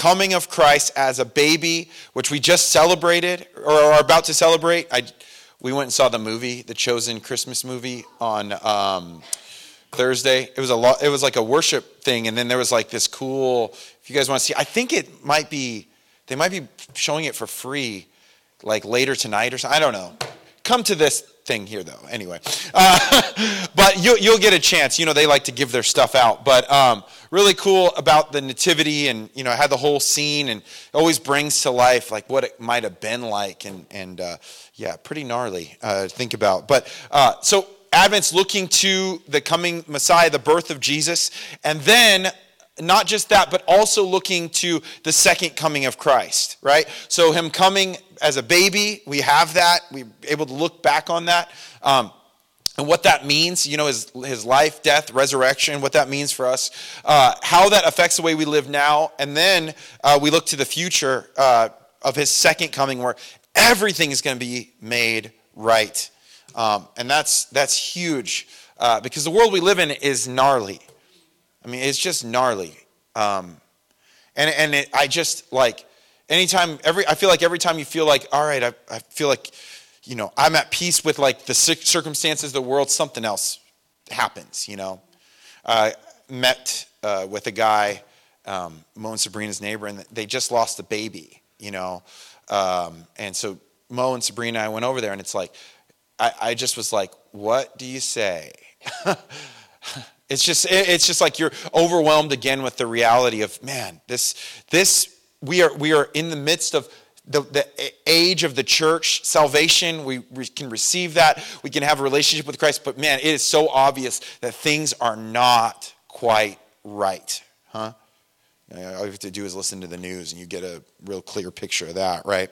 coming of Christ as a baby, which we just celebrated or are about to celebrate. I, we went and saw the movie, the Chosen Christmas movie on um, Thursday. It was a lot. It was like a worship thing, and then there was like this cool. If you guys want to see, I think it might be. They might be showing it for free, like later tonight or something. I don't know. Come to this thing here, though. Anyway, uh, but you, will get a chance. You know, they like to give their stuff out. But um, really cool about the nativity, and you know, had the whole scene, and always brings to life like what it might have been like, and and uh, yeah, pretty gnarly uh, to think about. But uh, so Advent's looking to the coming Messiah, the birth of Jesus, and then not just that, but also looking to the second coming of Christ, right? So, him coming as a baby, we have that. We're able to look back on that. Um, and what that means, you know, his, his life, death, resurrection, what that means for us, uh, how that affects the way we live now. And then uh, we look to the future uh, of his second coming where everything is going to be made right. Um, and that's, that's huge uh, because the world we live in is gnarly. I mean, it's just gnarly. Um, and and it, I just like anytime every I feel like every time you feel like all right, I, I feel like you know I'm at peace with like the circumstances of the world. Something else happens. You know, uh, met uh, with a guy, um, Mo and Sabrina's neighbor, and they just lost a baby. You know, um, and so Mo and Sabrina, I went over there, and it's like I, I just was like, what do you say? It's just it's just like you're overwhelmed again with the reality of man, this this we are we are in the midst of the, the age of the church, salvation, we, can receive that. We can have a relationship with Christ, but man, it is so obvious that things are not quite right. Huh? All you have to do is listen to the news and you get a real clear picture of that, right?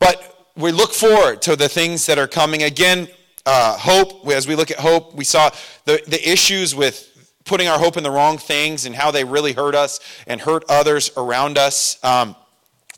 But we look forward to the things that are coming. Again, uh, hope, as we look at hope, we saw the, the issues with putting our hope in the wrong things and how they really hurt us and hurt others around us. Um,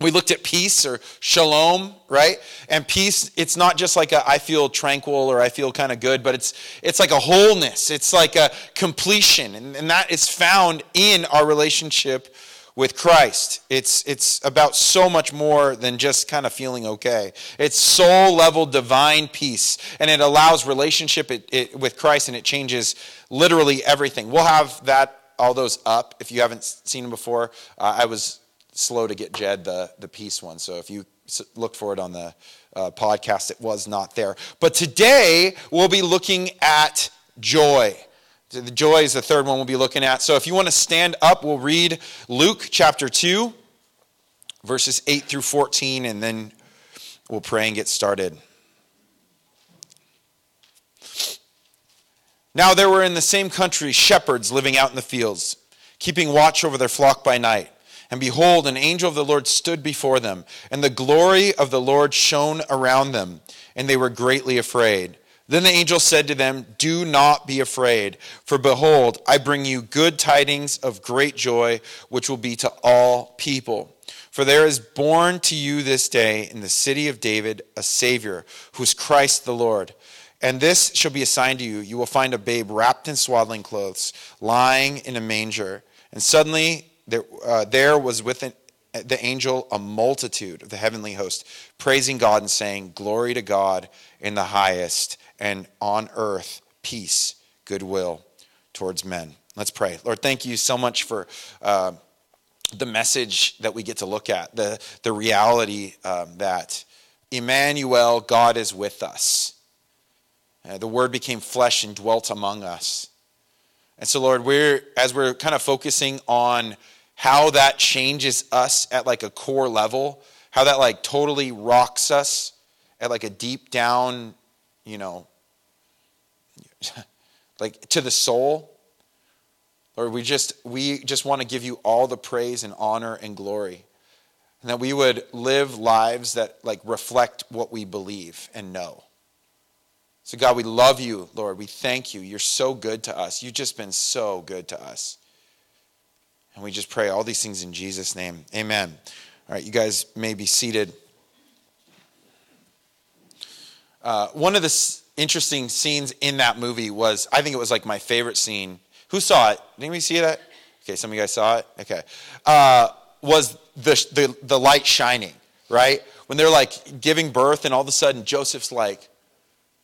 we looked at peace or shalom, right? And peace, it's not just like a, I feel tranquil or I feel kind of good, but it's it's like a wholeness. It's like a completion, and, and that is found in our relationship with Christ. It's, it's about so much more than just kind of feeling okay. It's soul level divine peace, and it allows relationship it, it, with Christ, and it changes literally everything. We'll have that all those up if you haven't seen them before. Uh, I was slow to get Jed the, the peace one, so if you look for it on the uh, podcast, it was not there. But today we'll be looking at joy. The joy is the third one we'll be looking at. So if you want to stand up, we'll read Luke chapter 2, verses 8 through 14, and then we'll pray and get started. Now there were in the same country shepherds living out in the fields, keeping watch over their flock by night. And behold, an angel of the Lord stood before them, and the glory of the Lord shone around them, and they were greatly afraid. Then the angel said to them, Do not be afraid, for behold, I bring you good tidings of great joy, which will be to all people. For there is born to you this day in the city of David a Savior, who is Christ the Lord. And this shall be a sign to you you will find a babe wrapped in swaddling clothes, lying in a manger. And suddenly there, uh, there was with the angel a multitude of the heavenly host, praising God and saying, Glory to God in the highest and on earth peace, goodwill towards men. Let's pray. Lord, thank you so much for uh, the message that we get to look at, the, the reality um, that Emmanuel, God is with us. Uh, the word became flesh and dwelt among us. And so, Lord, we're as we're kind of focusing on how that changes us at like a core level, how that like totally rocks us at like a deep down you know, like to the soul. Lord, we just we just want to give you all the praise and honor and glory. And that we would live lives that like reflect what we believe and know. So God, we love you, Lord. We thank you. You're so good to us. You've just been so good to us. And we just pray all these things in Jesus' name. Amen. All right, you guys may be seated. Uh, one of the interesting scenes in that movie was, I think it was like my favorite scene. Who saw it? Did anybody see that? Okay, some of you guys saw it? Okay. Uh, was the, the, the light shining, right? When they're like giving birth, and all of a sudden Joseph's like,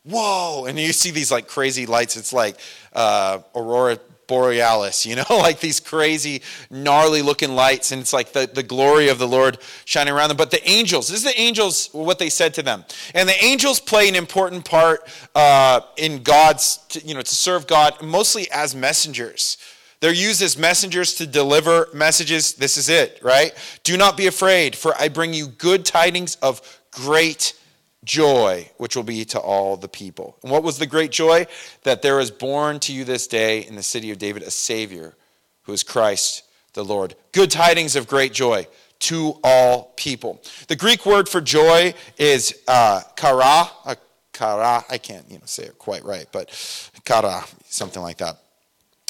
whoa. And you see these like crazy lights. It's like uh, Aurora borealis, you know, like these crazy, gnarly looking lights, and it's like the, the glory of the Lord shining around them. But the angels, this is the angels, what they said to them. And the angels play an important part uh, in God's, to, you know, to serve God, mostly as messengers. They're used as messengers to deliver messages. This is it, right? Do not be afraid, for I bring you good tidings of great joy, which will be to all the people. And what was the great joy? That there is born to you this day in the city of David a Savior who is Christ the Lord. Good tidings of great joy to all people. The Greek word for joy is uh, kara. Uh, kara. I can't you know, say it quite right, but kara, something like that.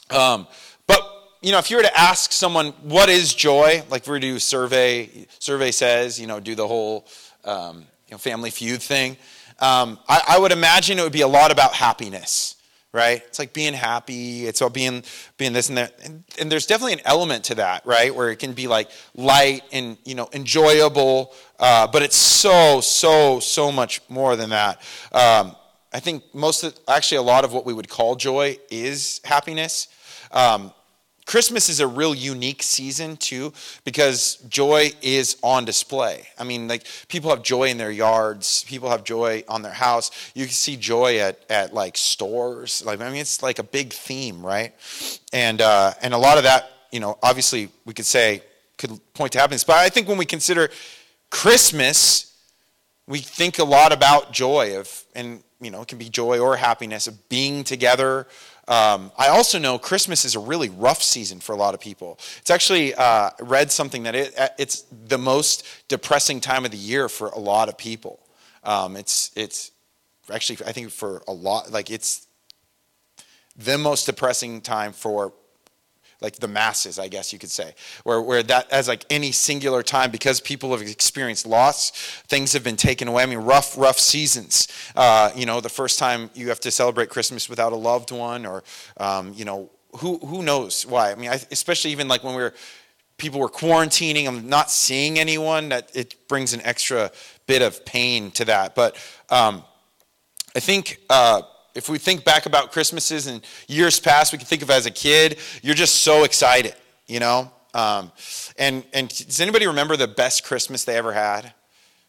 Um, but you know, if you were to ask someone what is joy, like we were to do survey, survey says, you know, do the whole um, know, family feud thing. Um, I, I, would imagine it would be a lot about happiness, right? It's like being happy. It's all being being this and that. And, and, there's definitely an element to that, right? Where it can be like light and you know enjoyable, uh, but it's so so so much more than that. Um, I think most of actually a lot of what we would call joy is happiness. Um, Christmas is a real unique season too because joy is on display. I mean, like people have joy in their yards, people have joy on their house. You can see joy at, at like stores. Like I mean, it's like a big theme, right? And uh, and a lot of that, you know, obviously we could say could point to happiness, but I think when we consider Christmas, we think a lot about joy of, and you know, it can be joy or happiness of being together um, I also know Christmas is a really rough season for a lot of people. It's actually uh, read something that it, uh, it's the most depressing time of the year for a lot of people. Um, it's it's actually I think for a lot like it's the most depressing time for like the masses, I guess you could say, where, where that as like any singular time, because people have experienced loss, things have been taken away. I mean, rough, rough seasons. Uh, you know, the first time you have to celebrate Christmas without a loved one, or um, you know, who who knows why? I mean, I, especially even like when we were people were quarantining and not seeing anyone, that it brings an extra bit of pain to that. But um, I think. Uh, if we think back about Christmases and years past, we can think of as a kid, you're just so excited, you know? Um, and, and does anybody remember the best Christmas they ever had?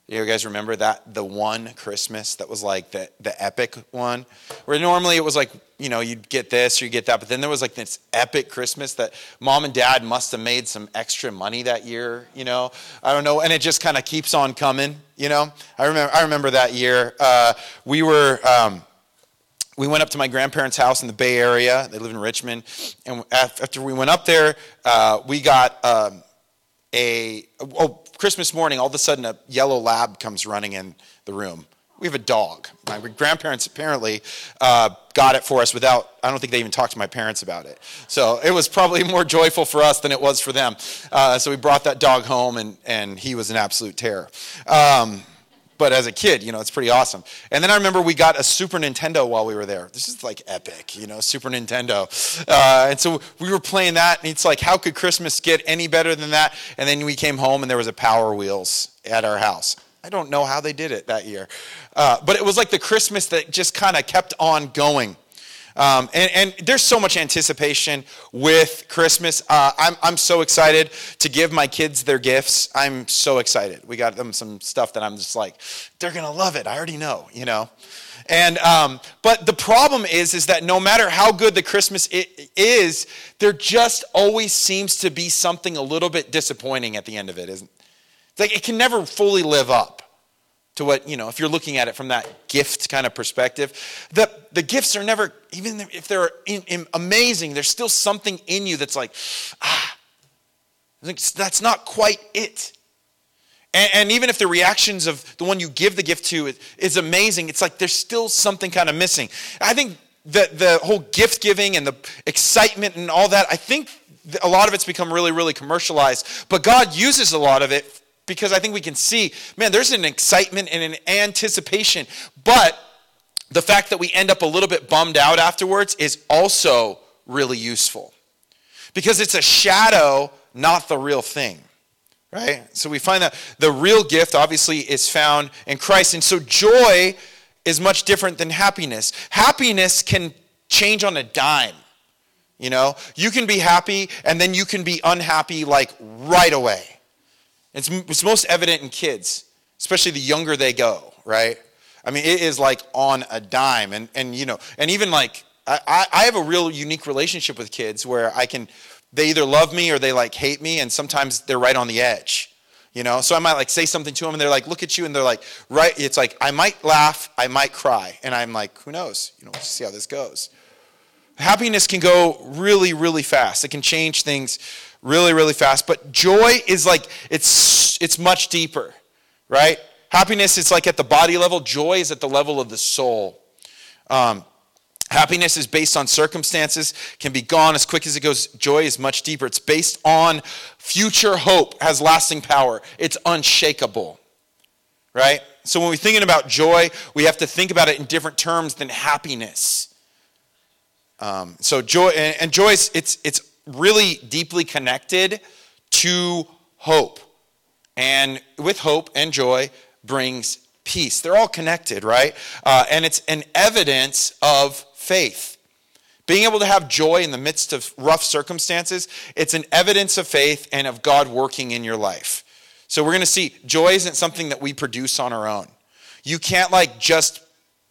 You guys remember that? The one Christmas that was like the, the epic one? Where normally it was like, you know, you'd get this or you get that, but then there was like this epic Christmas that mom and dad must have made some extra money that year, you know? I don't know. And it just kind of keeps on coming, you know? I remember, I remember that year. Uh, we were. Um, we went up to my grandparents' house in the Bay Area. They live in Richmond. And after we went up there, uh, we got um, a, oh, Christmas morning, all of a sudden a yellow lab comes running in the room. We have a dog. My grandparents apparently uh, got it for us without, I don't think they even talked to my parents about it. So it was probably more joyful for us than it was for them. Uh, so we brought that dog home, and, and he was an absolute terror. Um, but as a kid, you know, it's pretty awesome. And then I remember we got a Super Nintendo while we were there. This is like epic, you know, Super Nintendo. Uh, and so we were playing that, and it's like, how could Christmas get any better than that? And then we came home, and there was a Power Wheels at our house. I don't know how they did it that year. Uh, but it was like the Christmas that just kind of kept on going. Um, and, and, there's so much anticipation with Christmas. Uh, I'm, I'm so excited to give my kids their gifts. I'm so excited. We got them some stuff that I'm just like, they're going to love it. I already know, you know. And um, but the problem is, is that no matter how good the Christmas is, there just always seems to be something a little bit disappointing at the end of it, isn't? Like it can never fully live up to what, you know, if you're looking at it from that gift kind of perspective, the, the gifts are never, even if they're in, in amazing, there's still something in you that's like, ah, that's not quite it. And, and, even if the reactions of the one you give the gift to is, is amazing, it's like there's still something kind of missing. I think that the whole gift giving and the excitement and all that, I think a lot of it's become really, really commercialized. But God uses a lot of it because I think we can see, man, there's an excitement and an anticipation. But the fact that we end up a little bit bummed out afterwards is also really useful. because it's a shadow, not the real thing. Right? So we find that the real gift obviously is found in Christ. And so joy is much different than happiness. Happiness can change on a dime. You know, you can be happy and then you can be unhappy like right away. It's, it's most evident in kids, especially the younger they go, right? I mean, it is like on a dime. And, and you know, and even like, I, I have a real unique relationship with kids where I can, they either love me or they like hate me, and sometimes they're right on the edge. You know, so I might like say something to them and they're like, look at you, and they're like, right, it's like, I might laugh, I might cry. And I'm like, who knows? You know, we'll see how this goes. Happiness can go really, really fast. It can change things really, really fast. But joy is like, it's, it's much deeper, right? Happiness is like at the body level, joy is at the level of the soul. Um, happiness is based on circumstances, can be gone as quick as it goes. Joy is much deeper. It's based on future hope, has lasting power, it's unshakable, right? So when we're thinking about joy, we have to think about it in different terms than happiness. Um, so joy and, joy is it's it's really deeply connected to hope, and with hope and joy brings peace. They're all connected, right? Uh, and it's an evidence of faith. Being able to have joy in the midst of rough circumstances, it's an evidence of faith and of God working in your life. So we're going to see joy isn't something that we produce on our own. You can't like just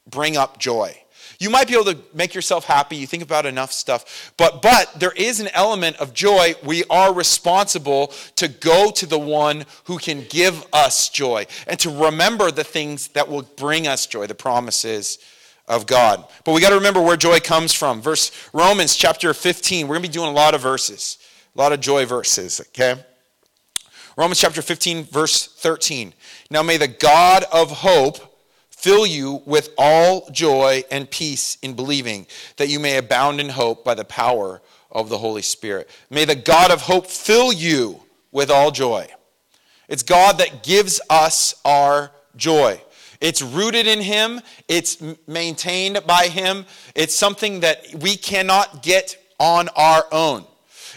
bring up joy. You might be able to make yourself happy. You think about enough stuff. But, but there is an element of joy. We are responsible to go to the one who can give us joy and to remember the things that will bring us joy, the promises of God. But we got to remember where joy comes from. Verse Romans chapter 15. We're going to be doing a lot of verses, a lot of joy verses, okay? Romans chapter 15, verse 13. Now may the God of hope fill you with all joy and peace in believing, that you may abound in hope by the power of the Holy Spirit. May the God of hope fill you with all joy. It's God that gives us our joy. It's rooted in Him, it's maintained by Him, it's something that we cannot get on our own.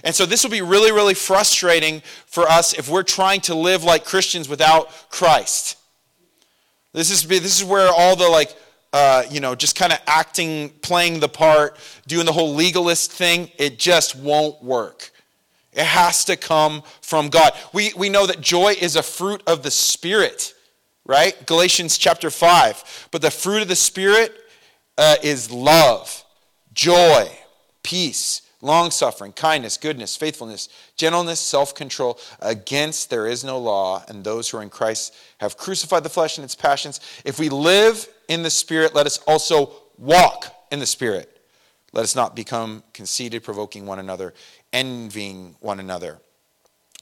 And so this will be really, really frustrating for us if we're trying to live like Christians without Christ. This is, this is where all the like, uh, you know, just kind of acting, playing the part, doing the whole legalist thing, it just won't work. It has to come from God. We, we know that joy is a fruit of the Spirit, right? Galatians chapter 5. But the fruit of the Spirit uh, is love, joy, peace, long suffering, kindness, goodness, faithfulness, gentleness, self control. Against there is no law, and those who are in Christ have crucified the flesh and its passions. If we live in the Spirit, let us also walk in the Spirit. Let us not become conceited, provoking one another, envying one another.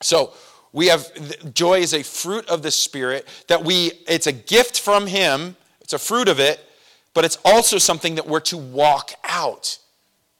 So, we have joy is a fruit of the Spirit that we, it's a gift from Him, it's a fruit of it, but it's also something that we're to walk out,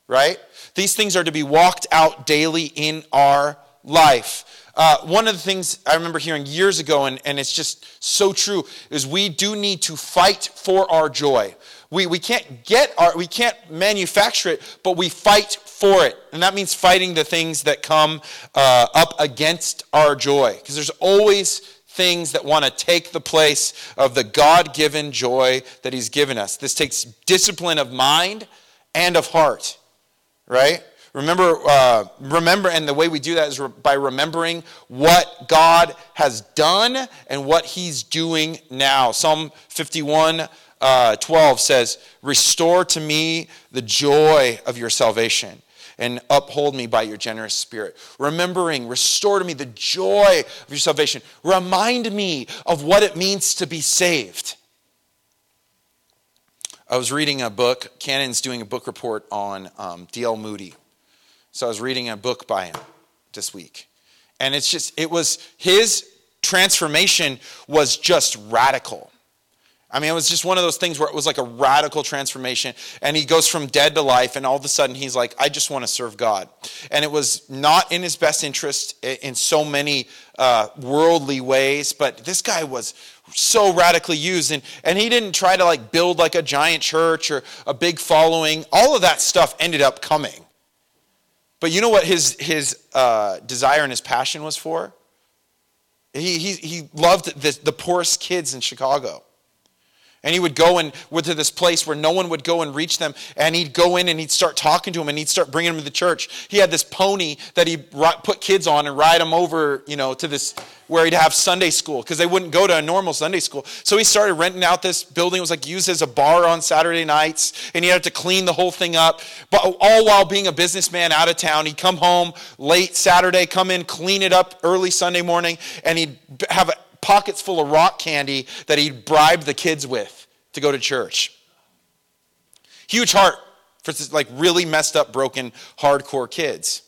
right? These things are to be walked out daily in our life. Uh, one of the things I remember hearing years ago, and, and it's just so true, is we do need to fight for our joy. We, we can't get our, we can't manufacture it, but we fight for it. And that means fighting the things that come uh, up against our joy. Because there's always things that want to take the place of the God given joy that He's given us. This takes discipline of mind and of heart right? Remember, uh, remember, and the way we do that is by remembering what God has done and what He's doing now. Psalm 51 uh, 12 says, Restore to me the joy of your salvation and uphold me by your generous spirit. Remembering, restore to me the joy of your salvation. Remind me of what it means to be saved. I was reading a book, Canon's doing a book report on um, D.L. Moody. So I was reading a book by him this week. And it's just, it was, his transformation was just radical. I mean, it was just one of those things where it was like a radical transformation. And he goes from dead to life, and all of a sudden he's like, I just want to serve God. And it was not in his best interest in so many uh, worldly ways, but this guy was so radically used. And, and he didn't try to like build like a giant church or a big following. All of that stuff ended up coming. But you know what his, his uh, desire and his passion was for? He, he, he loved the, the poorest kids in Chicago. And he would go and to this place where no one would go and reach them. And he'd go in and he'd start talking to them and he'd start bringing them to the church. He had this pony that he put kids on and ride them over, you know, to this where he'd have Sunday school because they wouldn't go to a normal Sunday school. So he started renting out this building. It was like used as a bar on Saturday nights. And he had to clean the whole thing up. But all while being a businessman out of town, he'd come home late Saturday, come in, clean it up early Sunday morning, and he'd have pockets full of rock candy that he'd bribe the kids with to go to church. Huge heart for like really messed up, broken, hardcore kids.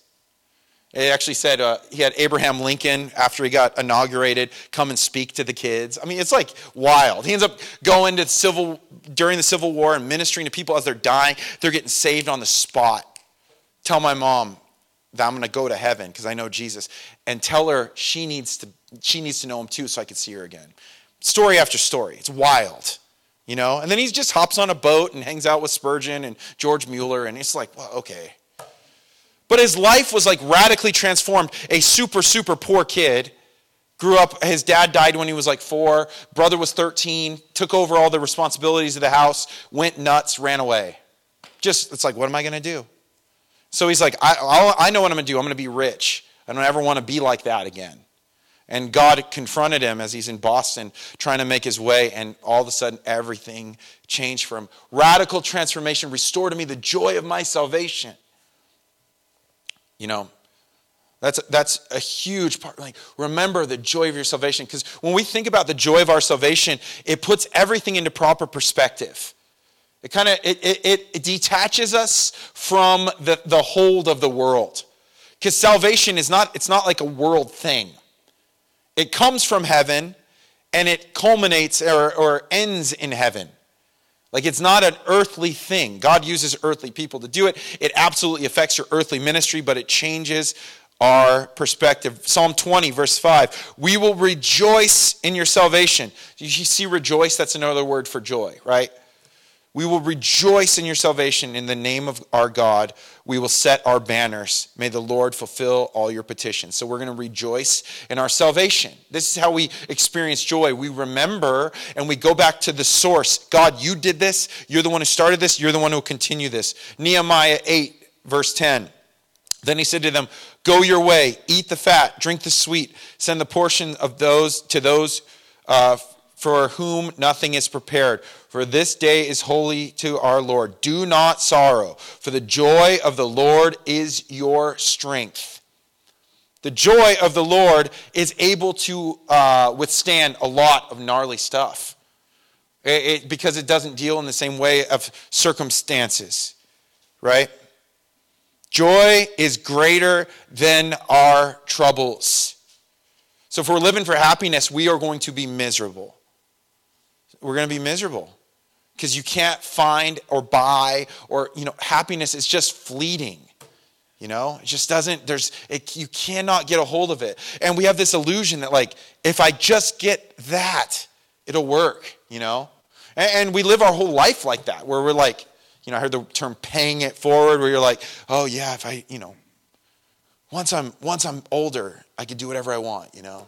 It actually said uh, he had Abraham Lincoln after he got inaugurated come and speak to the kids. I mean, it's like wild. He ends up going to civil during the Civil War and ministering to people as they're dying. They're getting saved on the spot. Tell my mom that I'm going to go to heaven because I know Jesus, and tell her she needs to she needs to know him too so I could see her again. Story after story. It's wild, you know? And then he just hops on a boat and hangs out with Spurgeon and George Mueller, and it's like, well, okay. But his life was like radically transformed. A super, super poor kid grew up, his dad died when he was like four, brother was 13, took over all the responsibilities of the house, went nuts, ran away. Just, it's like, what am I going to do? So he's like, I, I know what I'm going to do. I'm going to be rich. I don't ever want to be like that again. And God confronted him as he's in Boston trying to make his way, and all of a sudden everything changed for him. Radical transformation restored to me the joy of my salvation. You know, that's, that's a huge part. Like, remember the joy of your salvation. Because when we think about the joy of our salvation, it puts everything into proper perspective. It kind of it, it, it detaches us from the, the hold of the world. Because salvation is not, it's not like a world thing. It comes from heaven and it culminates or, or ends in heaven. Like it's not an earthly thing. God uses earthly people to do it. It absolutely affects your earthly ministry, but it changes our perspective. Psalm 20, verse 5. We will rejoice in your salvation. You see, rejoice, that's another word for joy, right? We will rejoice in your salvation in the name of our God. We will set our banners. May the Lord fulfill all your petitions. So we're going to rejoice in our salvation. This is how we experience joy. We remember and we go back to the source. God, you did this. You're the one who started this. You're the one who will continue this. Nehemiah 8, verse 10. Then he said to them, Go your way, eat the fat, drink the sweet, send the portion of those to those uh, for whom nothing is prepared. For this day is holy to our Lord. Do not sorrow, for the joy of the Lord is your strength. The joy of the Lord is able to uh, withstand a lot of gnarly stuff it, it, because it doesn't deal in the same way of circumstances, right? Joy is greater than our troubles. So if we're living for happiness, we are going to be miserable we're going to be miserable. Because you can't find or buy or you know happiness is just fleeting you know? It just doesn't there's it, you cannot get a hold of it. And we have this illusion that like if i just get that it'll work you know? And, and we live our whole life like that where we're like you know i heard the term paying it forward where you're like oh yeah if i you know. Once i'm once i'm older i can do whatever i want you know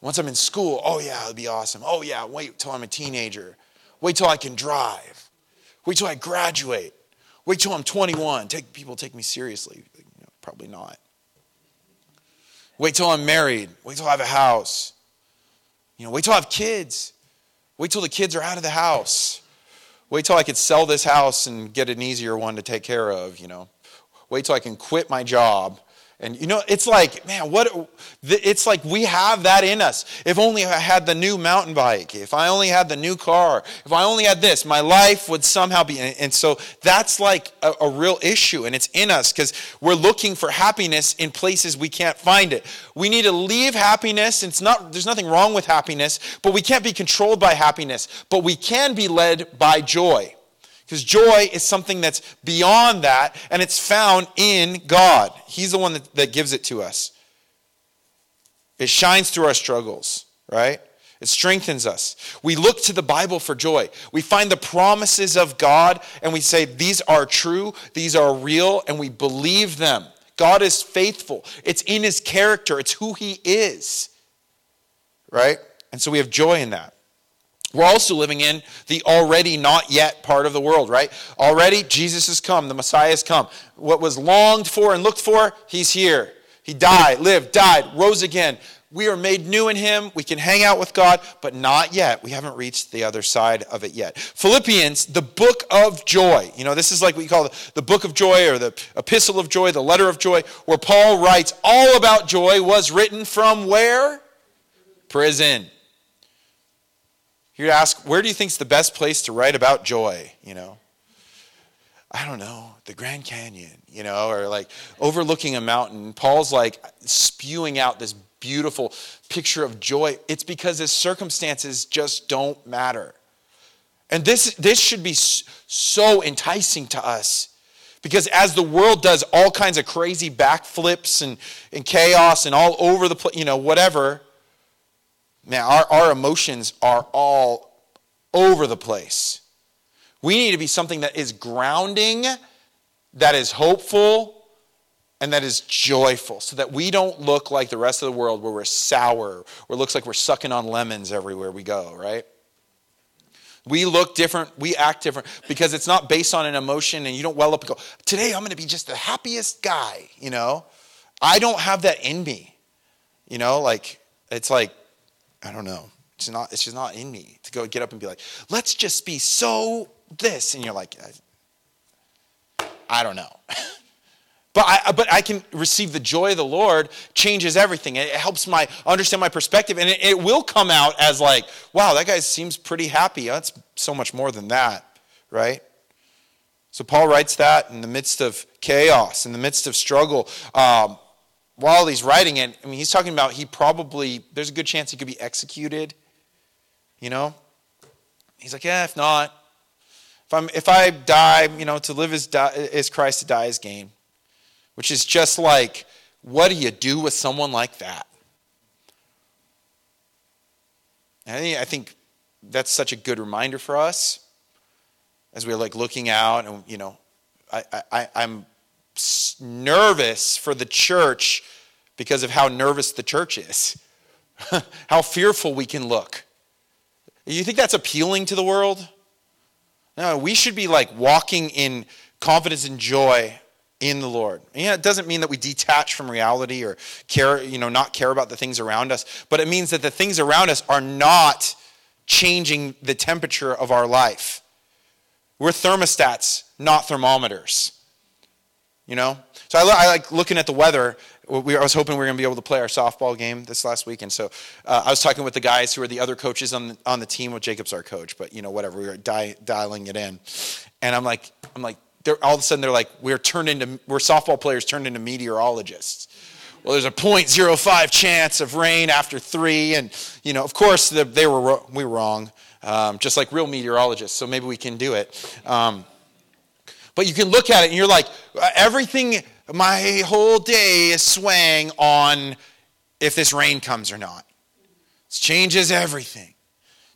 once I'm in school, oh yeah, it'll be awesome. Oh yeah, wait till I'm a teenager. Wait till I can drive. Wait till I graduate. Wait till I'm 21. Take people take me seriously. Probably not. Wait till I'm married. Wait till I have a house. You know, wait till I have kids. Wait till the kids are out of the house. Wait till I could sell this house and get an easier one to take care of, you know. Wait till I can quit my job and you know, it's like, man, what it's like we have that in us. If only I had the new mountain bike, if I only had the new car, if I only had this, my life would somehow be. And so that's like a, a real issue, and it's in us because we're looking for happiness in places we can't find it. We need to leave happiness. It's not, there's nothing wrong with happiness, but we can't be controlled by happiness, but we can be led by joy. Because joy is something that's beyond that, and it's found in God. He's the one that, that gives it to us. It shines through our struggles, right? It strengthens us. We look to the Bible for joy. We find the promises of God and we say, These are true, these are real, and we believe them. God is faithful. It's in his character, it's who he is. Right? And so we have joy in that. We're also living in the already not yet part of the world, right? Already Jesus has come, the Messiah has come. What was longed for and looked for, he's here. He died, lived, died, rose again. We are made new in him. We can hang out with God, but not yet. We haven't reached the other side of it yet. Philippians, the book of joy. You know, this is like what you call the book of joy or the epistle of joy, the letter of joy, where Paul writes all about joy, was written from where? Prison. You'd ask, where do you think is the best place to write about joy? You know, I don't know, the Grand Canyon, you know, or like overlooking a mountain. Paul's like spewing out this beautiful picture of joy. It's because his circumstances just don't matter. And this, this should be so enticing to us. Because as the world does all kinds of crazy backflips and, and chaos and all over the place, you know, whatever, man, our, our emotions are all over the place. We need to be something that is grounding, that is hopeful, and that is joyful so that we don't look like the rest of the world where we're sour, where it looks like we're sucking on lemons everywhere we go, right? We look different, we act different because it's not based on an emotion and you don't well up and go, today I'm going to be just the happiest guy, you know? I don't have that in me. You know, like, it's like, I don't know. It's not, it's just not in me to go get up and be like, let's just be so this. And you're like, I don't know. But I, but I can receive the joy of the Lord changes everything. It helps my understand my perspective, and it, it will come out as like, wow, that guy seems pretty happy. That's so much more than that, right? So Paul writes that in the midst of chaos, in the midst of struggle. Um, while he's writing it, I mean, he's talking about he probably there's a good chance he could be executed. You know, he's like, yeah, if not, if I'm if I die, you know, to live is, die, is Christ, to die is gain which is just like, what do you do with someone like that? And I think that's such a good reminder for us as we're like looking out and you know I, I, i'm nervous for the church because of how nervous the church is how fearful we can look you think that's appealing to the world no we should be like walking in confidence and joy in the Lord. Yeah, it doesn't mean that we detach from reality or care, you know, not care about the things around us, but it means that the things around us are not changing the temperature of our life. We're thermostats, not thermometers. You know? So I, I like looking at the weather. We, I was hoping we were going to be able to play our softball game this last weekend. So uh, I was talking with the guys who are the other coaches on the, on the team. Well, Jacob's our coach, but, you know, whatever. We were di- dialing it in. And I'm like, I'm like, they're, all of a sudden they're like, we're turned into, we're softball players turned into meteorologists. Well, there's a 0.05 chance of rain after three. And, you know, of course, the, they were, we were wrong, um, just like real meteorologists. So maybe we can do it. Um, but you can look at it and you're like, uh, everything, my whole day is swaying on if this rain comes or not. It changes everything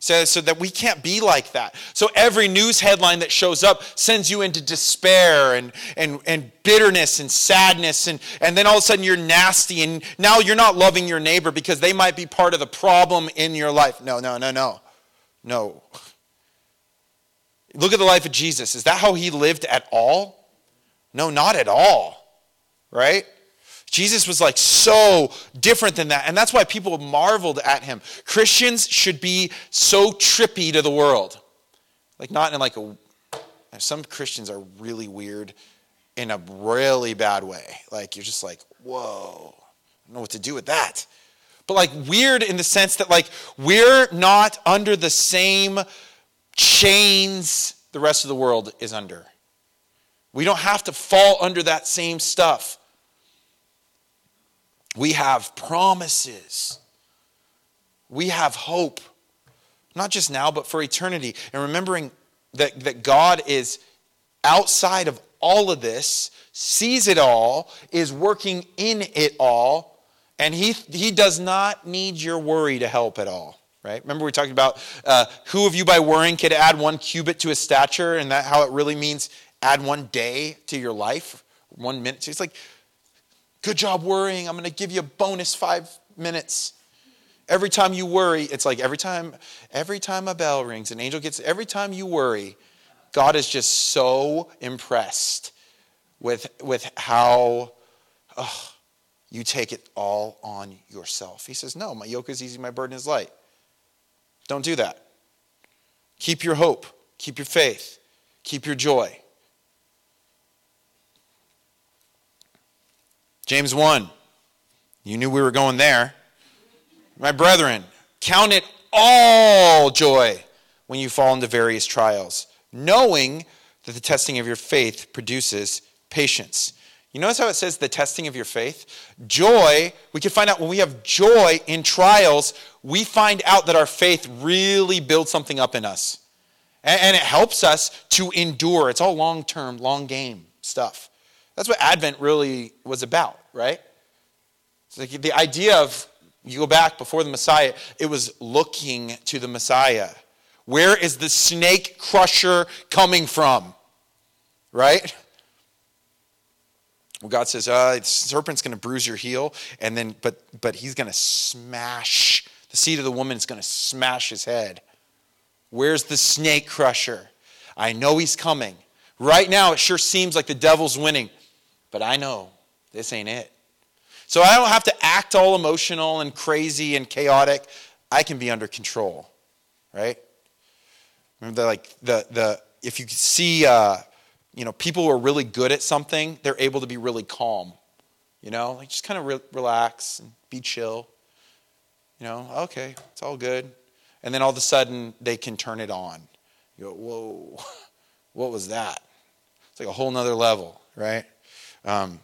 says so that we can't be like that. So every news headline that shows up sends you into despair and, and, and bitterness and sadness. And, and then all of a sudden you're nasty and now you're not loving your neighbor because they might be part of the problem in your life. No, no, no, no. No. Look at the life of Jesus. Is that how he lived at all? No, not at all. Right? Jesus was like so different than that. And that's why people marveled at him. Christians should be so trippy to the world. Like, not in like a. Some Christians are really weird in a really bad way. Like, you're just like, whoa, I don't know what to do with that. But like, weird in the sense that, like, we're not under the same chains the rest of the world is under. We don't have to fall under that same stuff. We have promises. We have hope, not just now, but for eternity. And remembering that, that God is outside of all of this, sees it all, is working in it all, and He, he does not need your worry to help at all. Right? Remember we talked about uh, who of you by worrying could add one cubit to his stature, and that how it really means add one day to your life, one minute. It's like Good job worrying. I'm going to give you a bonus five minutes. Every time you worry, it's like every time, every time a bell rings, an angel gets, every time you worry, God is just so impressed with, with how oh, you take it all on yourself. He says, No, my yoke is easy, my burden is light. Don't do that. Keep your hope, keep your faith, keep your joy. James 1. You knew we were going there. My brethren, count it all joy when you fall into various trials, knowing that the testing of your faith produces patience. You notice how it says the testing of your faith? Joy, we can find out when we have joy in trials, we find out that our faith really builds something up in us. And, it helps us to endure. It's all long term, long game stuff. That's what Advent really was about, right? Like the idea of, you go back before the Messiah, it was looking to the Messiah. Where is the snake crusher coming from? Right? God says, uh, the serpent's going to bruise your heel, and then, but, but he's going to smash, the seed of the woman is going to smash his head. Where's the snake crusher? I know he's coming. Right now, it sure seems like the devil's winning. But I know this ain't it. So I don't have to act all emotional and crazy and chaotic. I can be under control, right? Remember, the, like the the if you see, uh, you know, people who are really good at something, they're able to be really calm. You know, like just kind of re- relax and be chill. You know, okay, it's all good, and then all of a sudden they can turn it on. You go, whoa, what was that? It's like a whole nother level, right? Um,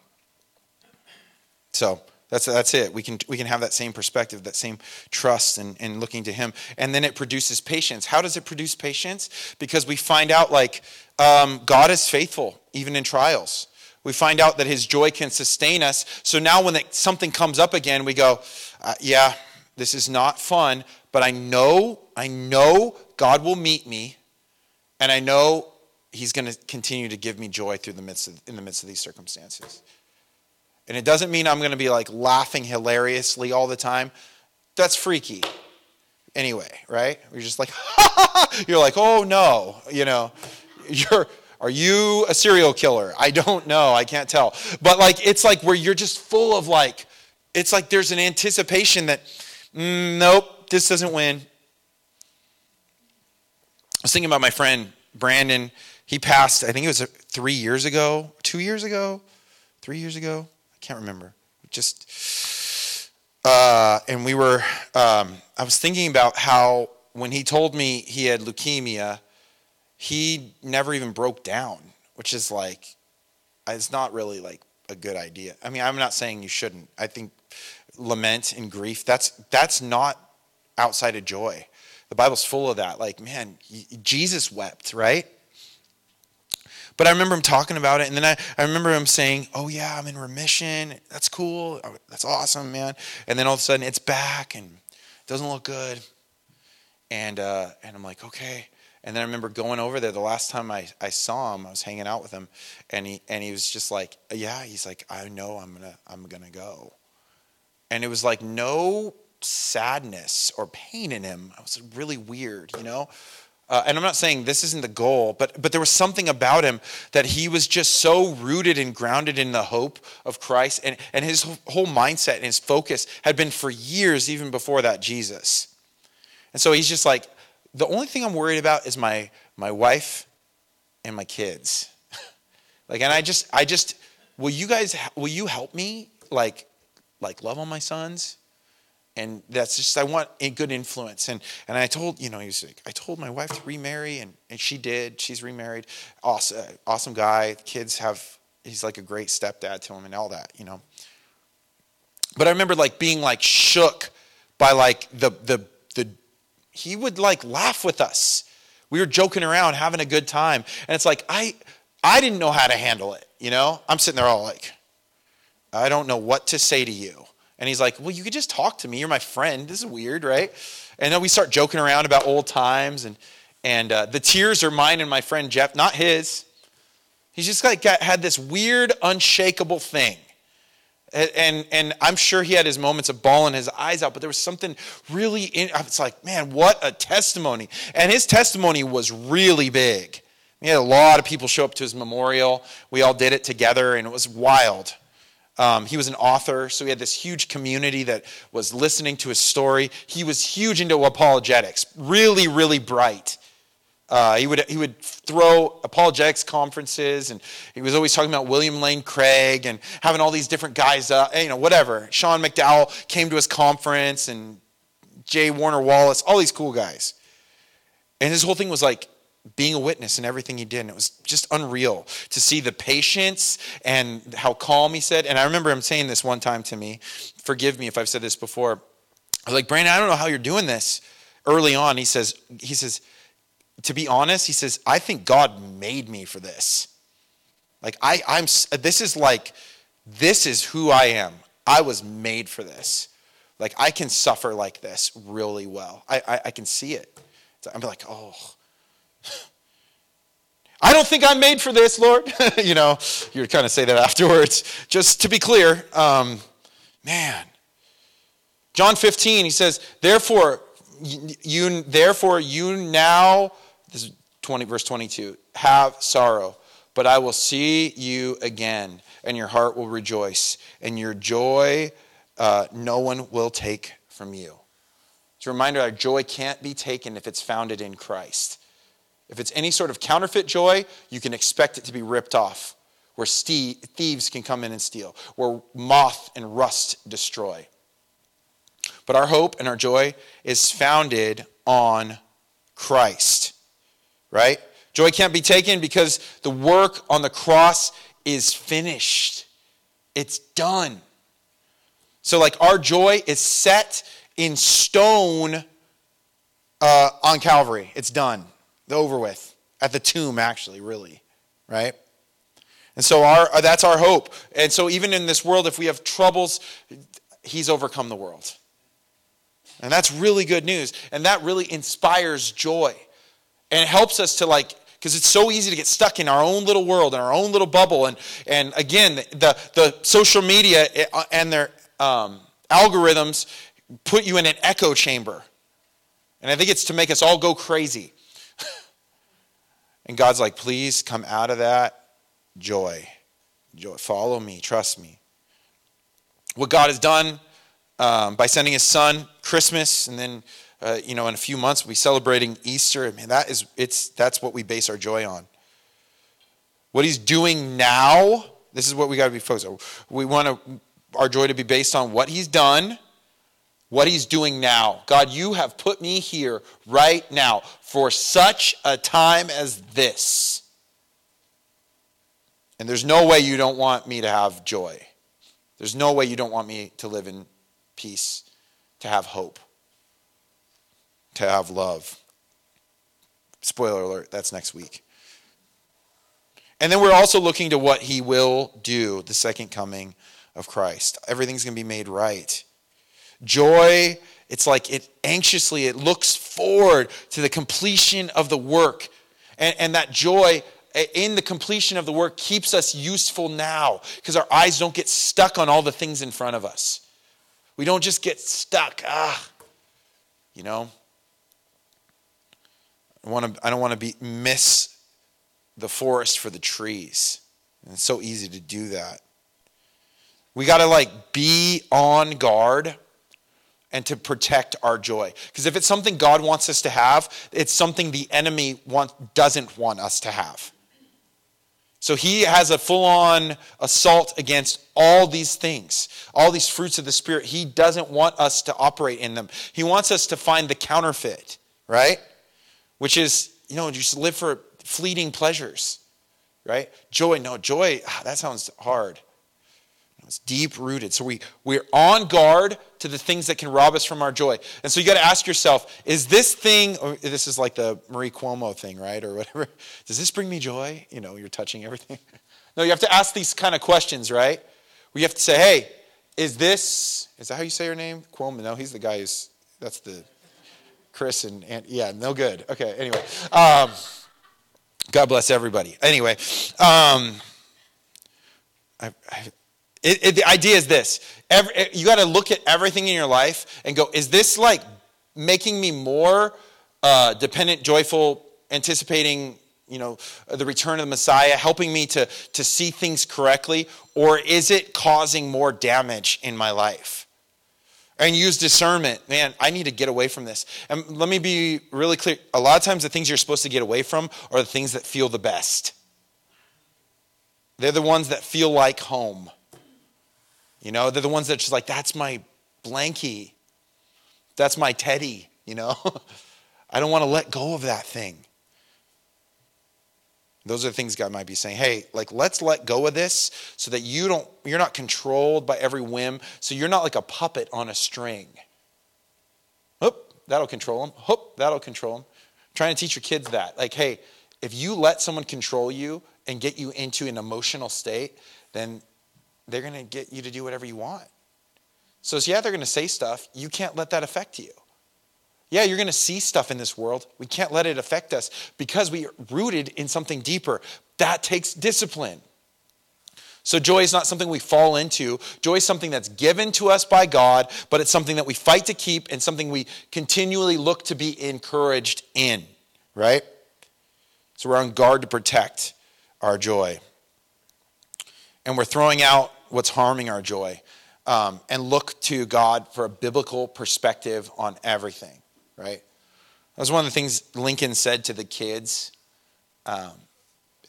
so that's, that's it. We can, we can have that same perspective, that same trust and, and looking to Him. And then it produces patience. How does it produce patience? Because we find out, like, um, God is faithful, even in trials. We find out that His joy can sustain us. So now when it, something comes up again, we go, uh, yeah, this is not fun, but I know, I know God will meet me, and I know he's going to continue to give me joy through the midst of, in the midst of these circumstances. And it doesn't mean I'm going to be like laughing hilariously all the time. That's freaky. Anyway, right? You're just like, you're like, oh no, you know, you're, are you a serial killer? I don't know. I can't tell. But like, it's like where you're just full of like, it's like there's an anticipation that, mm, nope, this doesn't win. I was thinking about my friend Brandon he passed, I think it was three years ago, two years ago, three years ago. Can't remember. Just, uh, and we were, um, I was thinking about how when he told me he had leukemia, he never even broke down, which is like, it's not really like a good idea. I mean, I'm not saying you shouldn't. I think lament and grief, that's, that's not outside of joy. The Bible's full of that. Like, man, Jesus wept, right? But I remember him talking about it, and then I, I remember him saying, Oh, yeah, I'm in remission. That's cool. That's awesome, man. And then all of a sudden, it's back and it doesn't look good. And, uh, and I'm like, Okay. And then I remember going over there the last time I, I saw him, I was hanging out with him, and he, and he was just like, Yeah, he's like, I know I'm to I'm to go. And it was like no sadness or pain in him. It was really weird, you know? Uh, and I'm not saying this isn't the goal, but, but there was something about him that he was just so rooted and grounded in the hope of Christ. And, and his whole mindset and his focus had been for years, even before that, Jesus. And so he's just like, the only thing I'm worried about is my, my wife and my kids. like, and I just, I just, will you guys, will you help me? Like, like love on my sons and that's just I want a good influence. And and I told you know he's like I told my wife to remarry, and and she did. She's remarried. Awesome, uh, awesome guy. Kids have. He's like a great stepdad to him and all that, you know. But I remember like being like shook by like the the the he would like laugh with us. We were joking around, having a good time, and it's like I I didn't know how to handle it. You know, I'm sitting there all like, I don't know what to say to you and he's like, Well, you could just talk to me. You're my friend. This is weird, right? And then we start joking around about old times. And, and uh, the tears are mine and my friend Jeff, not his. He's just like got, had this weird, unshakable thing. And, and I'm sure he had his moments of bawling his eyes out, but there was something really, in, it's like, man, what a testimony. And his testimony was really big. He had a lot of people show up to his memorial. We all did it together, and it was wild. Um, he was an author, so he had this huge community that was listening to his story. He was huge into apologetics, really, really bright. Uh, he, would, he would throw apologetics conferences, and he was always talking about William Lane Craig and having all these different guys, you know, whatever. Sean McDowell came to his conference, and J. Warner Wallace, all these cool guys. And his whole thing was like being a witness in everything he did. And it was just unreal to see the patience and how calm he said. And I remember him saying this one time to me. Forgive me if I've said this before. I was like, Brandon, I don't know how you're doing this. Early on, he says, he says, to be honest, he says, I think God made me for this. Like, I, I'm, this is like, this is who I am. I was made for this. Like, I can suffer like this really well. I, I, I can see it. I'm like, oh, I don't think I'm made for this, Lord. you know, you would kind of say that afterwards. Just to be clear, um, man. John 15, he says, therefore, you, therefore, you now this is 20, verse 22. Have sorrow, but I will see you again, and your heart will rejoice, and your joy uh, no one will take from you. It's a reminder our joy can't be taken if it's founded in Christ. If it's any sort of counterfeit joy, you can expect it to be ripped off, where thieves can come in and steal, where moth and rust destroy. But our hope and our joy is founded on Christ right? Joy can't be taken because the work on the cross is finished. It's done. So, like, our joy is set in stone uh, on Calvary. It's done, over with. At the tomb, actually, really, right? And so our, uh, that's our hope. And so, even in this world, if we have troubles, He's overcome the world. And that's really good news. And that really inspires joy. And it helps us to like, because it's so easy to get stuck in our own little world, in our own little bubble. And, and again, the, the social media uh, and their um, algorithms put you in an echo chamber. And I think it's to make us all go crazy. And God's like, please come out of that joy. Joy. Follow me, trust me. What God has done um, by sending his son, Christmas, and then uh, you know, in a few months we'll be celebrating Easter. I mean, that is, it's, that's what we base our joy on. What he's doing now, this is what we got to be focused on. We want our joy to be based on what he's done, what he's doing now. God, you have put me here right now for such a time as this. And there's no way you don't want me to have joy. There's no way you don't want me to live in peace, to have hope to have love. Spoiler alert, that's next week. And then we're also looking to what he will do, the second coming of Christ. Everything's going to be made right. Joy, it's like it anxiously, it looks forward to the completion of the work. And, and that joy in the completion of the work keeps us useful now because our eyes don't get stuck on all the things in front of us. We don't just get stuck, ah, you know. I, want to, I don't want to be, miss the forest for the trees. And it's so easy to do that. We got to like be on guard and to protect our joy. Because if it's something God wants us to have, it's something the enemy want, doesn't want us to have. So he has a full on assault against all these things, all these fruits of the Spirit. He doesn't want us to operate in them. He wants us to find the counterfeit, right? which is, you know, just live for fleeting pleasures, right? Joy, no, joy, ah, that sounds hard. It's deep rooted. So we, we're on guard to the things that can rob us from our joy. And so you got to ask yourself is this thing, this is like the Marie Cuomo thing, right? Or whatever. Does this bring me joy? You know, you're touching everything. No, you have to ask these kind of questions, right? We have to say, hey, is this, is that how you say your name? Cuomo? No, he's the guy who's, that's the Chris and, yeah, no good. Okay, anyway. Um, God bless everybody. Anyway, um, I, It, it, the idea is this. Every, you got to look at everything in your life and go, is this like making me more uh, dependent, joyful, anticipating you know the return of the messiah helping me to to see things correctly? Or is it causing more damage in my life? And use discernment. Man i need to get away from this. And let me be really clear. A lot of times the things you're supposed to get away from are the things that feel the best. They're the ones that feel like home you know, they're the ones that just like, that's my blankie. That's my teddy, you know? I don't want to let go of that thing. Those are the things God might be saying. Hey, like let's let go of this so that you don't you're not controlled by every whim. So you're not like a puppet on a string. Hoop, that'll control them. Hoop, that'll control them. trying to teach your kids that. Like, hey, if you let someone control you and get you into an emotional state, then they're going to get you to do whatever you want. So, yeah, they're going to say stuff. You can't let that affect you. Yeah, you're going to see stuff in this world. We can't let it affect us because we are rooted in something deeper. That takes discipline. So, joy is not something we fall into. Joy is something that's given to us by God, but it's something that we fight to keep and something we continually look to be encouraged in, right? So, we're on guard to protect our joy. And we're throwing out what's harming our joy um, and look to God for a biblical perspective on everything, right? That was one of the things Lincoln said to the kids um,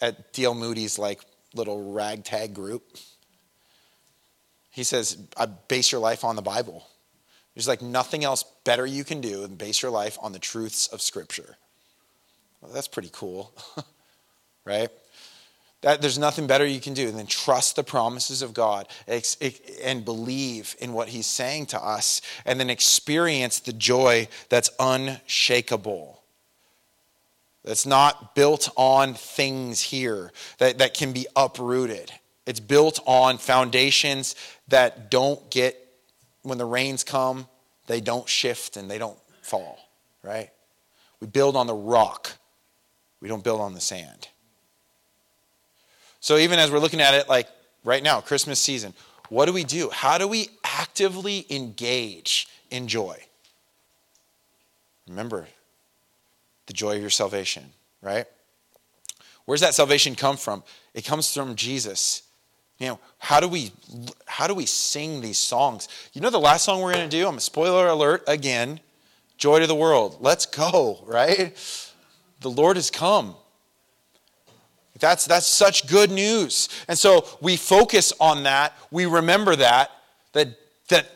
at D.L. Moody's like little ragtag group. He says, I base your life on the Bible. There's like nothing else better you can do than base your life on the truths of Scripture. Well, that's pretty cool, right? That there's nothing better you can do than trust the promises of God and believe in what He's saying to us, and then experience the joy that's unshakable. That's not built on things here that, that can be uprooted. It's built on foundations that don't get, when the rains come, they don't shift and they don't fall, right? We build on the rock, we don't build on the sand. So even as we're looking at it, like right now, Christmas season, what do we do? How do we actively engage in joy? Remember the joy of your salvation, right? Where's that salvation come from? It comes from Jesus. You know, how do we how do we sing these songs? You know the last song we're going to do, I'm a spoiler alert again, Joy to the World. Let's go, right? The Lord has come. That's, that's such good news. And so we focus on that. We remember that, that, that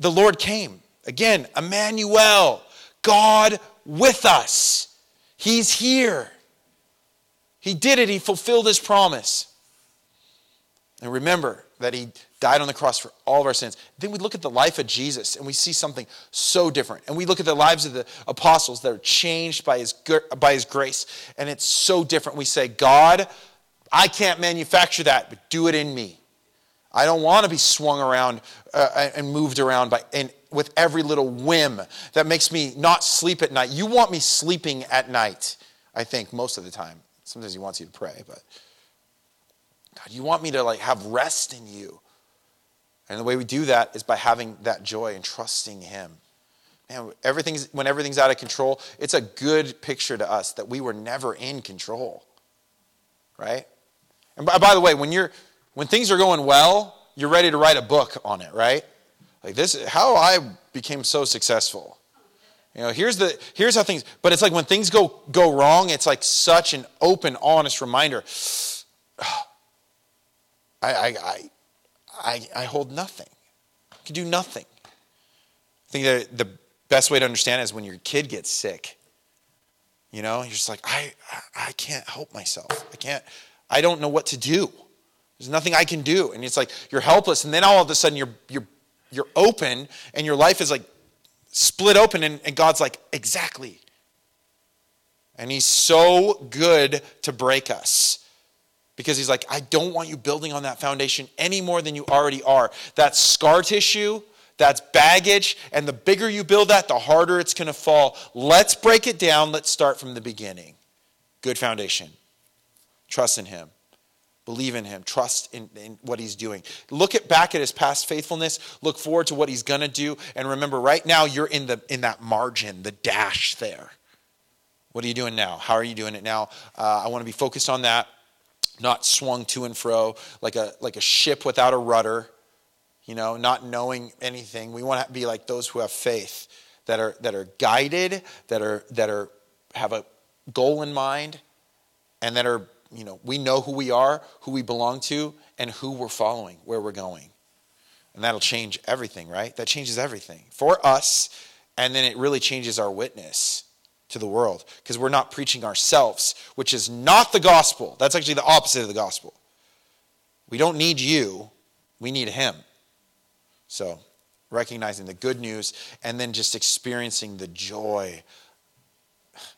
the Lord came. Again, Emmanuel, God with us. He's here. He did it, He fulfilled His promise. And remember that He died on the cross for all of our sins. Then we look at the life of Jesus and we see something so different. And we look at the lives of the apostles that are changed by his, by his grace, and it's so different. We say, God, I can't manufacture that, but do it in me. I don't want to be swung around uh, and moved around by, and with every little whim that makes me not sleep at night. You want me sleeping at night, I think, most of the time. Sometimes he wants you to pray, but God, you want me to like have rest in you. And the way we do that is by having that joy and trusting Him. Man, everything's, when everything's out of control, it's a good picture to us that we were never in control. Right? And by, by the way, when, you're, when things are going well, you're ready to write a book on it, right? Like this, is how I became so successful. You know, here's the here's how things. But it's like when things go go wrong, it's like such an open, honest reminder. I, I I, I hold nothing. I can do nothing. I think that the best way to understand it is when your kid gets sick. You know, you're just like, I, I can't help myself. I can't, I don't know what to do. There's nothing I can do. And it's like you're helpless. And then all of a sudden you're, you're, you're open and your life is like split open. And, and God's like, exactly. And He's so good to break us because he's like, I don't want you building on that foundation any more than you already are. That's scar tissue, that's baggage, and the bigger you build that, the harder it's going to fall. Let's break it down. Let's start from the beginning. Good foundation. Trust in him. Believe in him. Trust in, in what he's doing. Look at back at his past faithfulness. Look forward to what he's going to do. And remember, right now, you're in, the, in that margin, the dash there. What are you doing now? How are you doing it now? Uh, I want to be focused on that, not swung to and fro like a, like a ship without a rudder, you know, not knowing anything. We want to be like those who have faith, that are, that are guided, that, are, that are, have a goal in mind, and that are you know, we know who we are, who we belong to, and who we're following, where we're going. And that'll change everything, right? That changes everything for us, and then it really changes our witness to the world because we're not preaching ourselves, which is not the gospel. That's actually the opposite of the gospel. We don't need you, we need Him. So, recognizing the good news and then just experiencing the joy.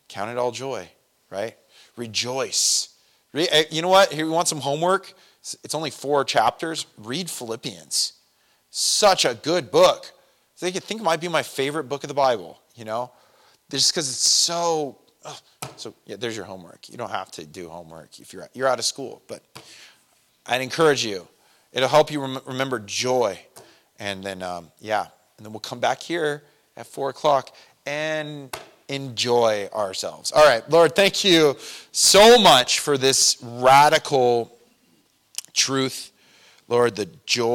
Count it all joy, right? Rejoice Eh, you know what? Here, you want some homework? It's only four chapters. Read Philippians. Such a good book. I think it might be my favorite book of the Bible, you know? Just because it's so. Oh, so, yeah, there's your homework. You don't have to do homework if you're, you're out of school, but I'd encourage you. It'll help you rem- remember joy. And then, um, yeah, and then we'll come back here at 4 o'clock and enjoy ourselves. All right, Lord, thank you so much for this radical truth. Lord, the joy.